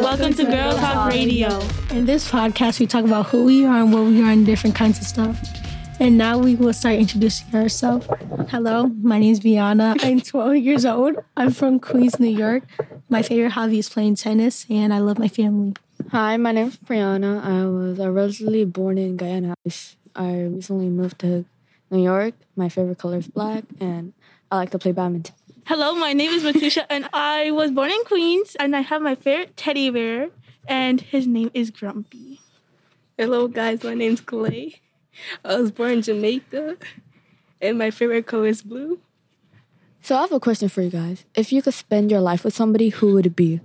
Welcome to Girl Talk Radio. In this podcast, we talk about who we are and what we are and different kinds of stuff. And now we will start introducing ourselves. Hello, my name is Viana. I'm 12 years old. I'm from Queens, New York. My favorite hobby is playing tennis, and I love my family. Hi, my name is Brianna. I was originally born in Guyana. I recently moved to New York. My favorite color is black, and I like to play badminton. Hello, my name is Matusha, and I was born in Queens, and I have my favorite teddy bear, and his name is Grumpy. Hello, guys. My name's Clay. I was born in Jamaica, and my favorite color is blue. So I have a question for you guys. If you could spend your life with somebody, who would it be?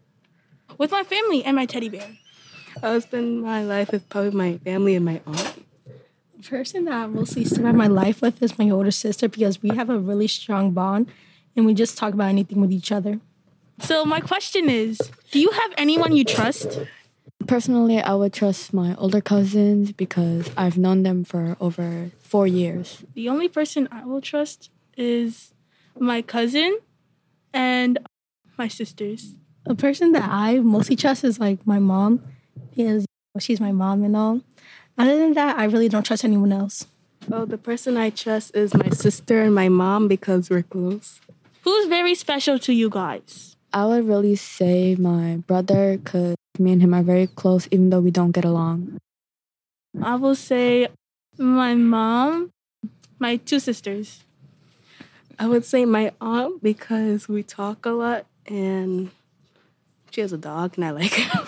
With my family and my teddy bear. I would spend my life with probably my family and my aunt. The person that I mostly spend my life with is my older sister because we have a really strong bond and we just talk about anything with each other. So my question is, do you have anyone you trust? Personally, I would trust my older cousins because I've known them for over four years. The only person I will trust is my cousin and my sisters. A person that I mostly trust is like my mom because she's my mom and all. Other than that, I really don't trust anyone else. Oh, the person I trust is my sister and my mom because we're close. Who's very special to you guys? I would really say my brother because me and him are very close even though we don't get along. I will say my mom, my two sisters. I would say my aunt because we talk a lot and she has a dog and I like him.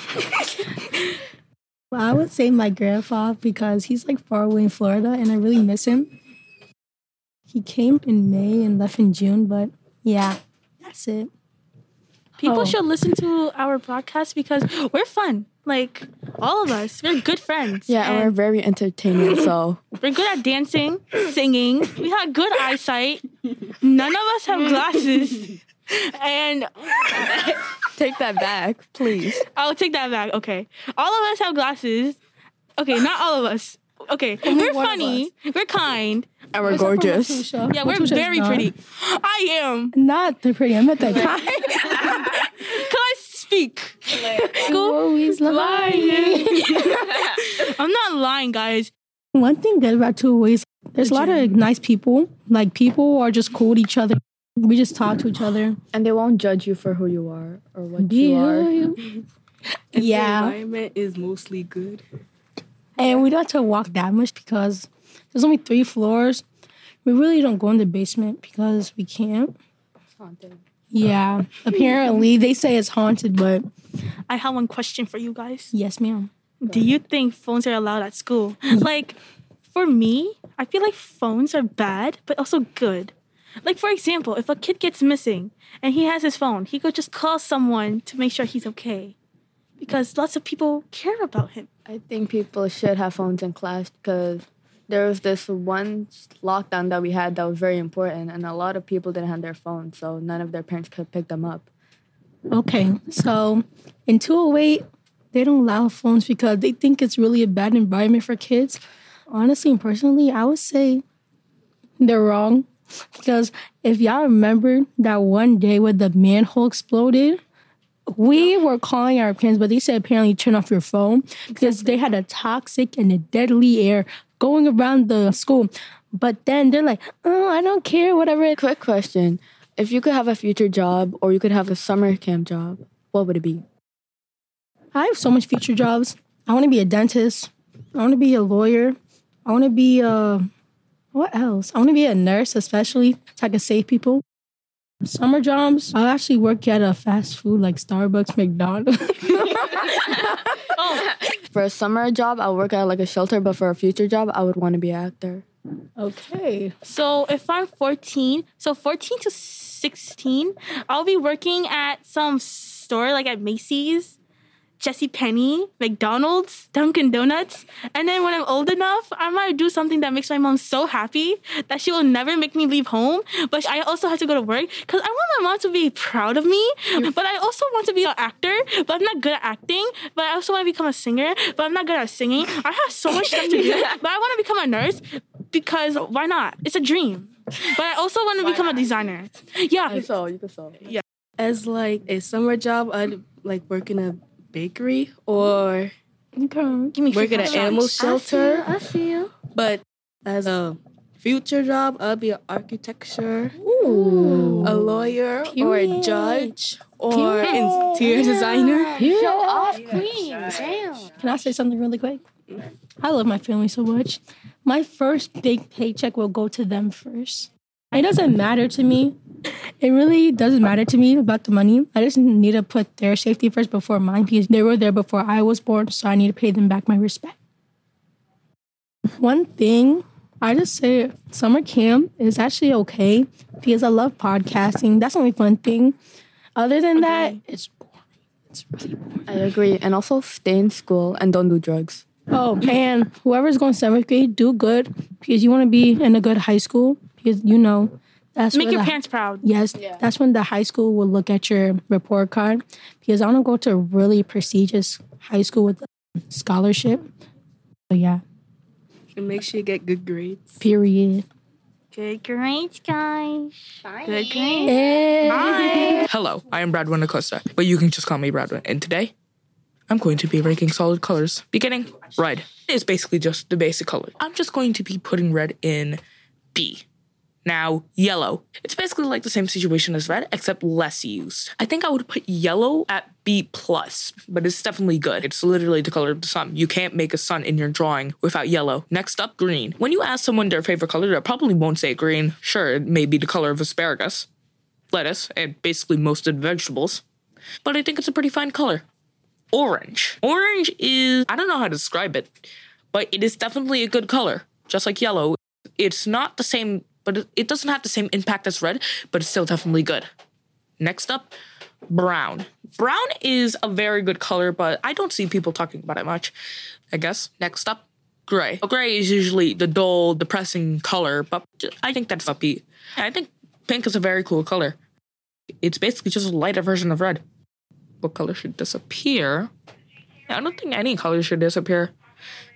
well, I would say my grandpa because he's like far away in Florida and I really miss him. He came in May and left in June, but yeah, that's it. People Oh. should listen to our podcast because we're fun. Like all of us, we're good friends. Yeah, and we're very entertaining, so We're good at dancing, singing. We have good eyesight. None of us have glasses. And take that back, please. I'll take that back. Okay. All of us have glasses. Okay, not all of us. Okay. We're funny. We're kind. And we're gorgeous. Yeah, we're Matusha's very not. pretty. I am. Not the pretty. I meant that kind. Can I speak? Go. Always lying. I'm not lying, guys. One thing good about two ways, there's a lot of nice people. Like people are just cool to each other. We just talk to each other. And they won't judge you for who you are or what you are. And The environment is mostly good. And we don't have to walk that much because there's only three floors. We really don't go in the basement because we can't. It's haunted. Yeah. Apparently they say it's haunted, but I have one question for you guys. yes, ma'am. Do you think phones are allowed at school? Like, for me, I feel like phones are bad, but also good. Like, for example, if a kid gets missing and he has his phone, he could just call someone to make sure he's okay. Because lots of people care about him. I think people should have phones in class because there was this one lockdown that we had that was very important, and a lot of people didn't have their phones, so none of their parents could pick them up. Okay. So in 208, they don't allow phones because they think it's really a bad environment for kids. Honestly and personally, I would say they're wrong. Because if y'all remember that one day when the manhole exploded, we were calling our parents, but they said apparently turn off your phone because they had a toxic and a deadly air going around the school. But then they're like, oh, I don't care, whatever. Quick question If you could have a future job or you could have a summer camp job, what would it be? I have so much future jobs. I want to be a dentist. I want to be a lawyer. I want to be a what else? I want to be a nurse, especially so I can save people. Summer jobs. I actually work at a fast food like Starbucks, McDonald's. Oh, For a summer job, I'll work at like a shelter, but for a future job, I would want to be an actor. okay. So if I'm 14, so 14 to 16, I'll be working at some store like at Macy's, JCPenney, McDonald's, Dunkin' Donuts. And then when I'm old enough, I might do something that makes my mom so happy that she will never make me leave home. But I also have to go to work because I want my mom to be proud of me. Mm. But I also want to be an actor, but I'm not good at acting. But I also want to become a singer, but I'm not good at singing. I have so much stuff to do. But I want to become a nurse because why not? It's a dream. But I also want to become a designer. Yeah. so, you can so. As like a summer job, I'd like work in a bakery or Okay. Give me work at an french animal shelter. I see you. But as a future job, I'll be an architecture, Ooh. a lawyer, or a judge, or interior designer. Show off queen. Damn. Can I say something really quick? I love my family so much. My first big paycheck will go to them first. It doesn't matter to me. It really doesn't matter to me about the money. I just need to put their safety first before mine because they were there before I was born, so I need to pay them back my respect. One thing I just say summer camp is actually okay because I love podcasting. That's the only fun thing. Other than that, it's boring. It's really boring. I agree. And also stay in school and don't do drugs. Oh, and whoever's going seventh grade, do good because you want to be in a good high school because you know that's Make where your the- parents proud. Yes, that's when the high school will look at your report card because I want to go to a really prestigious high school with a scholarship. So yeah, And make sure you get good grades. period. Good grades, guys. Bye. Good grades. Eh. Bye. Hello, I am Bradwin Acosta, but you can just call me Bradwin. And today, I'm going to be ranking solid colors. Beginning, red. It's basically just the basic color. I'm just going to be putting red in B. Now, yellow. It's basically like the same situation as red, except less used. I think I would put yellow at B plus, but it's definitely good. It's literally the color of the sun. You can't make a sun in your drawing without yellow. Next up, green. When you ask someone their favorite color, they probably won't say green. Sure, it may be the color of asparagus lettuce, and basically most of the vegetables. But I think it's a pretty fine color. Orange. Orange is, I don't know how to describe it, but it is definitely a good color. Just like yellow. It's not the same, but it- doesn't have the same impact as red, but it's still definitely good. Next up, brown. Brown is a very good color, but I don't see people talking about it much, I guess. Next up, gray. Gray is usually the dull, depressing color, but I think that's upbeat. I think pink is a very cool color. It's basically just a lighter version of red. What color should disappear? I don't think any color should disappear.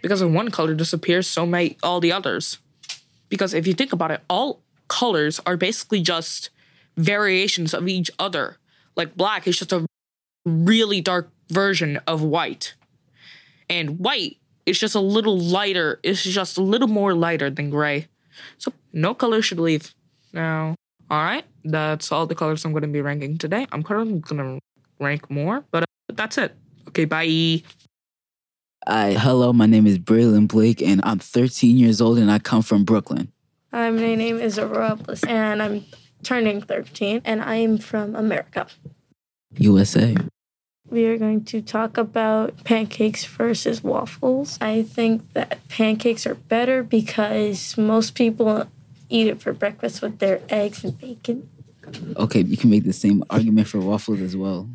Because if one color disappears, so may all the others. Because if you think about it, all colors are basically just variations of each other. Like black is just a really dark version of white. And white is just a little lighter, it's just a little more lighter than gray. So no color should leave. Now, all right, that's all the colors I'm going to be ranking today. I'm probably going to rank more, but uh, that's it. Okay, bye. Hi, hello, my name is Braylon Blake, and I'm 13 years old, and I come from Brooklyn. Hi, my name is Aurora Bliss, and I'm turning 13, and I am from America. USA. We are going to talk about pancakes versus waffles. I think that pancakes are better because most people eat it for breakfast with their eggs and bacon. Okay, you can make the same argument for waffles as well.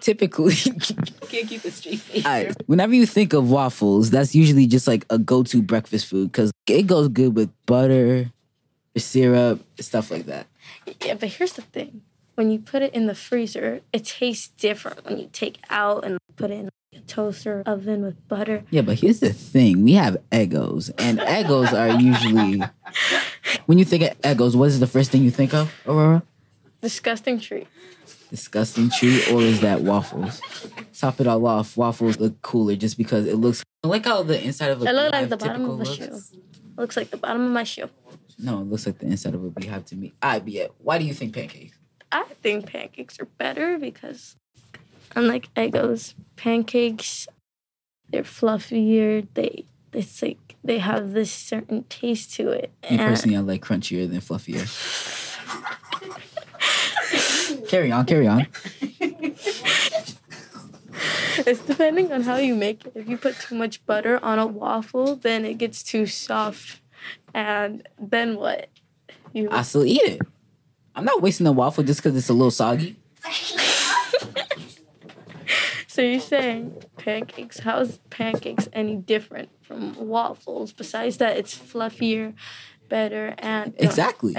Typically, can't keep a straight face. whenever you think of waffles, that's usually just like a go-to breakfast food because it goes good with butter, syrup, stuff like that. Yeah, but here's the thing. When you put it in the freezer, it tastes different when you take out and put it in a toaster oven with butter. Yeah, but here's the thing: we have Eggos, and Eggos are usually. When you think of Eggos, what is the first thing you think of, Aurora? Disgusting treat. disgusting treat or is that waffles? Top it all off, waffles look cooler just because it looks. I like how the inside of a It looks like the bottom of a typical shoe. looks. Looks like the bottom of my shoe. No, it looks like the inside of a beehive to me. I be it. Why do you think pancakes? I think pancakes are better because, unlike Eggos, pancakes they're fluffier. They it's like they have this certain taste to it. Me And personally, I like crunchier than fluffier. Carry on, carry on. it's depending on how you make it. If you put too much butter on a waffle, then it gets too soft, and then what? You I still eat it. I'm not wasting a waffle just because it's a little soggy. so you're saying pancakes? How's pancakes any different from waffles? Besides that, it's fluffier, better, and you It Exactly.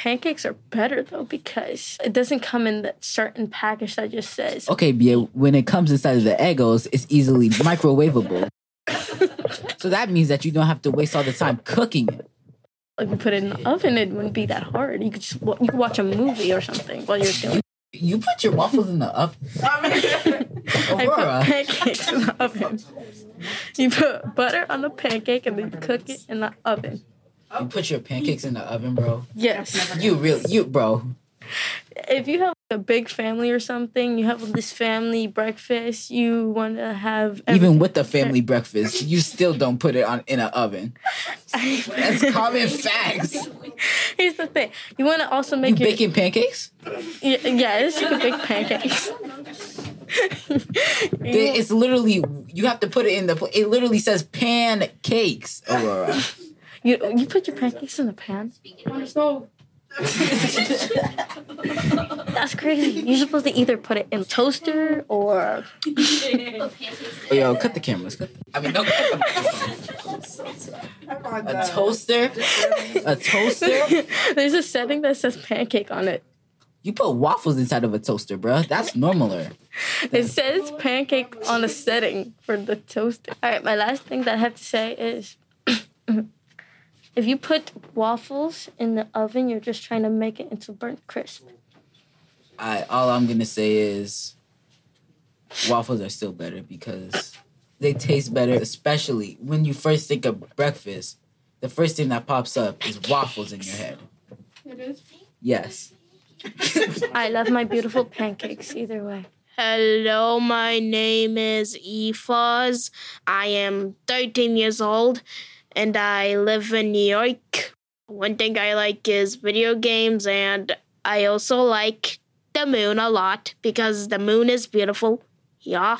Pancakes are better though because it doesn't come in that certain package that just says Okay, Bia, when it comes inside of the Eggos, it's easily microwavable. so that means that you don't have to waste all the time cooking it. like you put it in the oven, it wouldn't be that hard. You could just you could watch a movie or something while you're doing. You put your waffles in the oven. I put pancakes in the oven. You put butter on the pancake and then you cook it in the oven. You put your pancakes in the oven, bro. Yes. You really, you, bro. If you have a big family or something, you have this family breakfast, you want to have Even with the family breakfast, you still don't put it on in an oven. That's common facts. Here's the thing. You want to also You make your baking pancakes? Y- yes, you can bake pancakes. It's literally you have to put it in the. It literally says pancakes, Aurora. You you put your pancakes in the pan. That's crazy. You're supposed to either put it in toaster or Oh, yo, cut the cameras. Cut the, I mean, no, cut the, a toaster. A toaster. there's a setting that says pancake on it. You put waffles inside of a toaster, bro. That's normaler. It says pancake on a setting for the toaster. All right, my last thing that I have to say is if you put waffles in the oven, you're just trying to make it into burnt crisp. I all I'm gonna say is waffles are still better because they taste better, especially when you first think of breakfast. The first thing that pops up is waffles in your head. It is. Yes. I love my beautiful pancakes either way. Hello, my name is Efoz. I am 13 years old and I live in New York. One thing I like is video games, and I also like the moon a lot because the moon is beautiful. Yeah.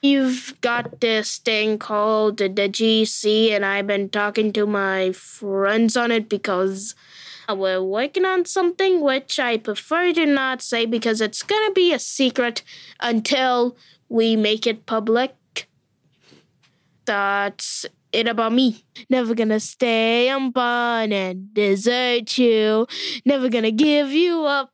You've got this thing called the GC, and I've been talking to my friends on it because we're working on something which I prefer to not say because it's gonna be a secret until we make it public. That's it about me. Never gonna stay on and desert you. Never gonna give you up.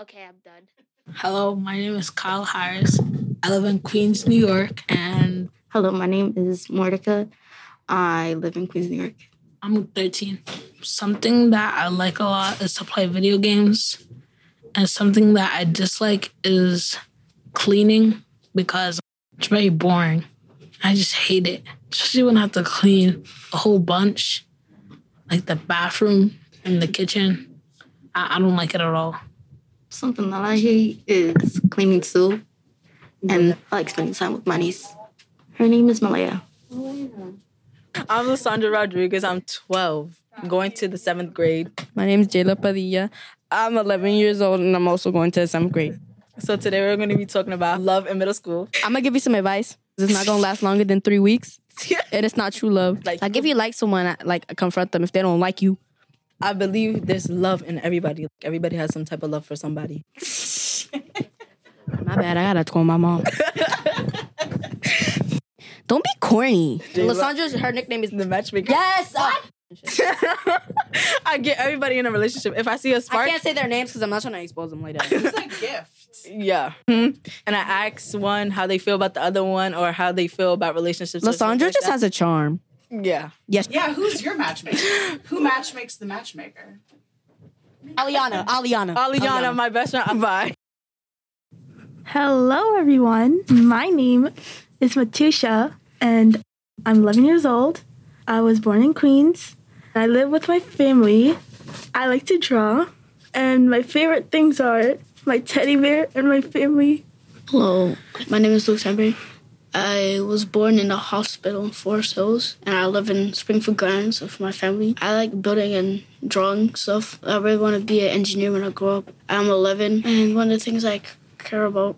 Okay, I'm done. Hello, my name is Kyle Harris. I live in Queens, New York, and Hello, my name is Mordecai. I live in Queens, New York. I'm 13. Something that I like a lot is to play video games, and something that I dislike is cleaning because it's very boring. I just hate it, especially when I have to clean a whole bunch, like the bathroom and the kitchen. I, I don't like it at all. Something that I hate is cleaning too, and I like spending time with my niece. Her name is Malaya. I'm Lysandra Rodriguez. I'm 12, going to the seventh grade. My name is Jayla Padilla. I'm 11 years old and I'm also going to the seventh grade. So today we're going to be talking about love in middle school. I'm gonna give you some advice. It's not gonna last longer than three weeks, and it's not true love. Like- Like if you like someone, like confront them. If they don't like you, I believe there's love in everybody. Like, Everybody has some type of love for somebody. my bad. I gotta call my mom. don't be corny. Lysandra's her nickname is The matchmaker. yes. uh, I get everybody in a relationship. If I see a spark, I can't say their names because I'm not trying to expose them like that. It's a gift. Yeah. Mhm. And I ask one how they feel about the other one or how they feel about relationships. or something like just that. has a charm. yeah. Yes. Yeah, who's your matchmaker? Who match makes the matchmaker? Aliana. Aliana. Aliana, my best friend. Bye. Hello, everyone. My name is Matusha, and I'm 11 years old. I was born in Queens. I live with my family. I like to draw, and my favorite things are my teddy bear and my family. Hello, my name is Luke Henry. I was born in a hospital in Forest Hills, and I live in Springfield Gardens with my family. I like building and drawing stuff. I really want to be an engineer when I grow up. I'm 11, and one of the things I care about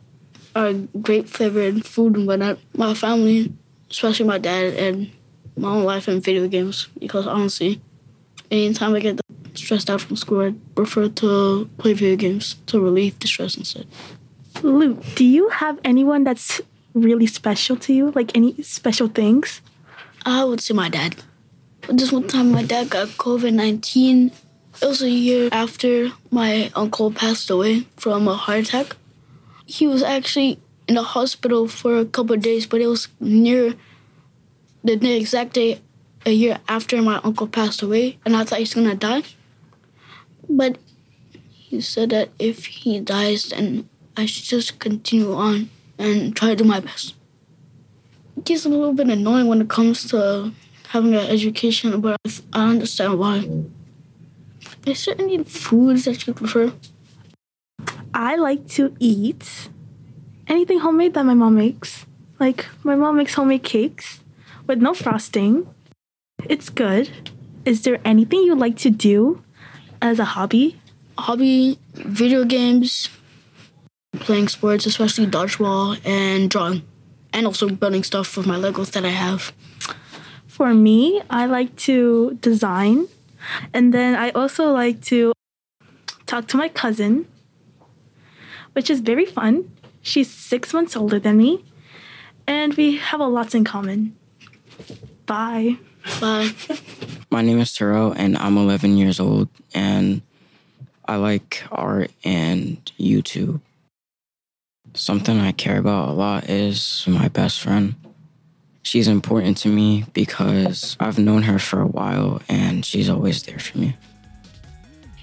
are great flavored food and whatnot. My family, especially my dad, and my own life in video games. Because honestly, anytime I get stressed out from school, I prefer to play video games to relieve the stress instead. Luke, do you have anyone that's really special to you? Like any special things? I would say my dad. Just one time, my dad got COVID 19. It was a year after my uncle passed away from a heart attack. He was actually in the hospital for a couple of days, but it was near the, the exact day a year after my uncle passed away, and I thought he's gonna die. But he said that if he dies, then I should just continue on and try to do my best. It gets a little bit annoying when it comes to having an education, but I understand why. Is there any foods that you prefer? I like to eat anything homemade that my mom makes. Like my mom makes homemade cakes with no frosting. It's good. Is there anything you like to do as a hobby? Hobby, video games, playing sports, especially dodgeball and drawing, and also building stuff with my Legos that I have. For me, I like to design. And then I also like to talk to my cousin, which is very fun. She's six months older than me, and we have a lot in common. Bye. Bye. My name is Taro, and I'm 11 years old, and I like art and YouTube. Something I care about a lot is my best friend. She's important to me because I've known her for a while, and she's always there for me.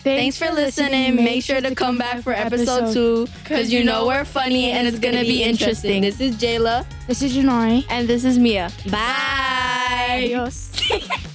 Thanks for listening. Make sure to come back for episode two because you know we're funny and it's gonna be interesting. This is Jayla. This is Janari. And this is Mia. Bye. Adios.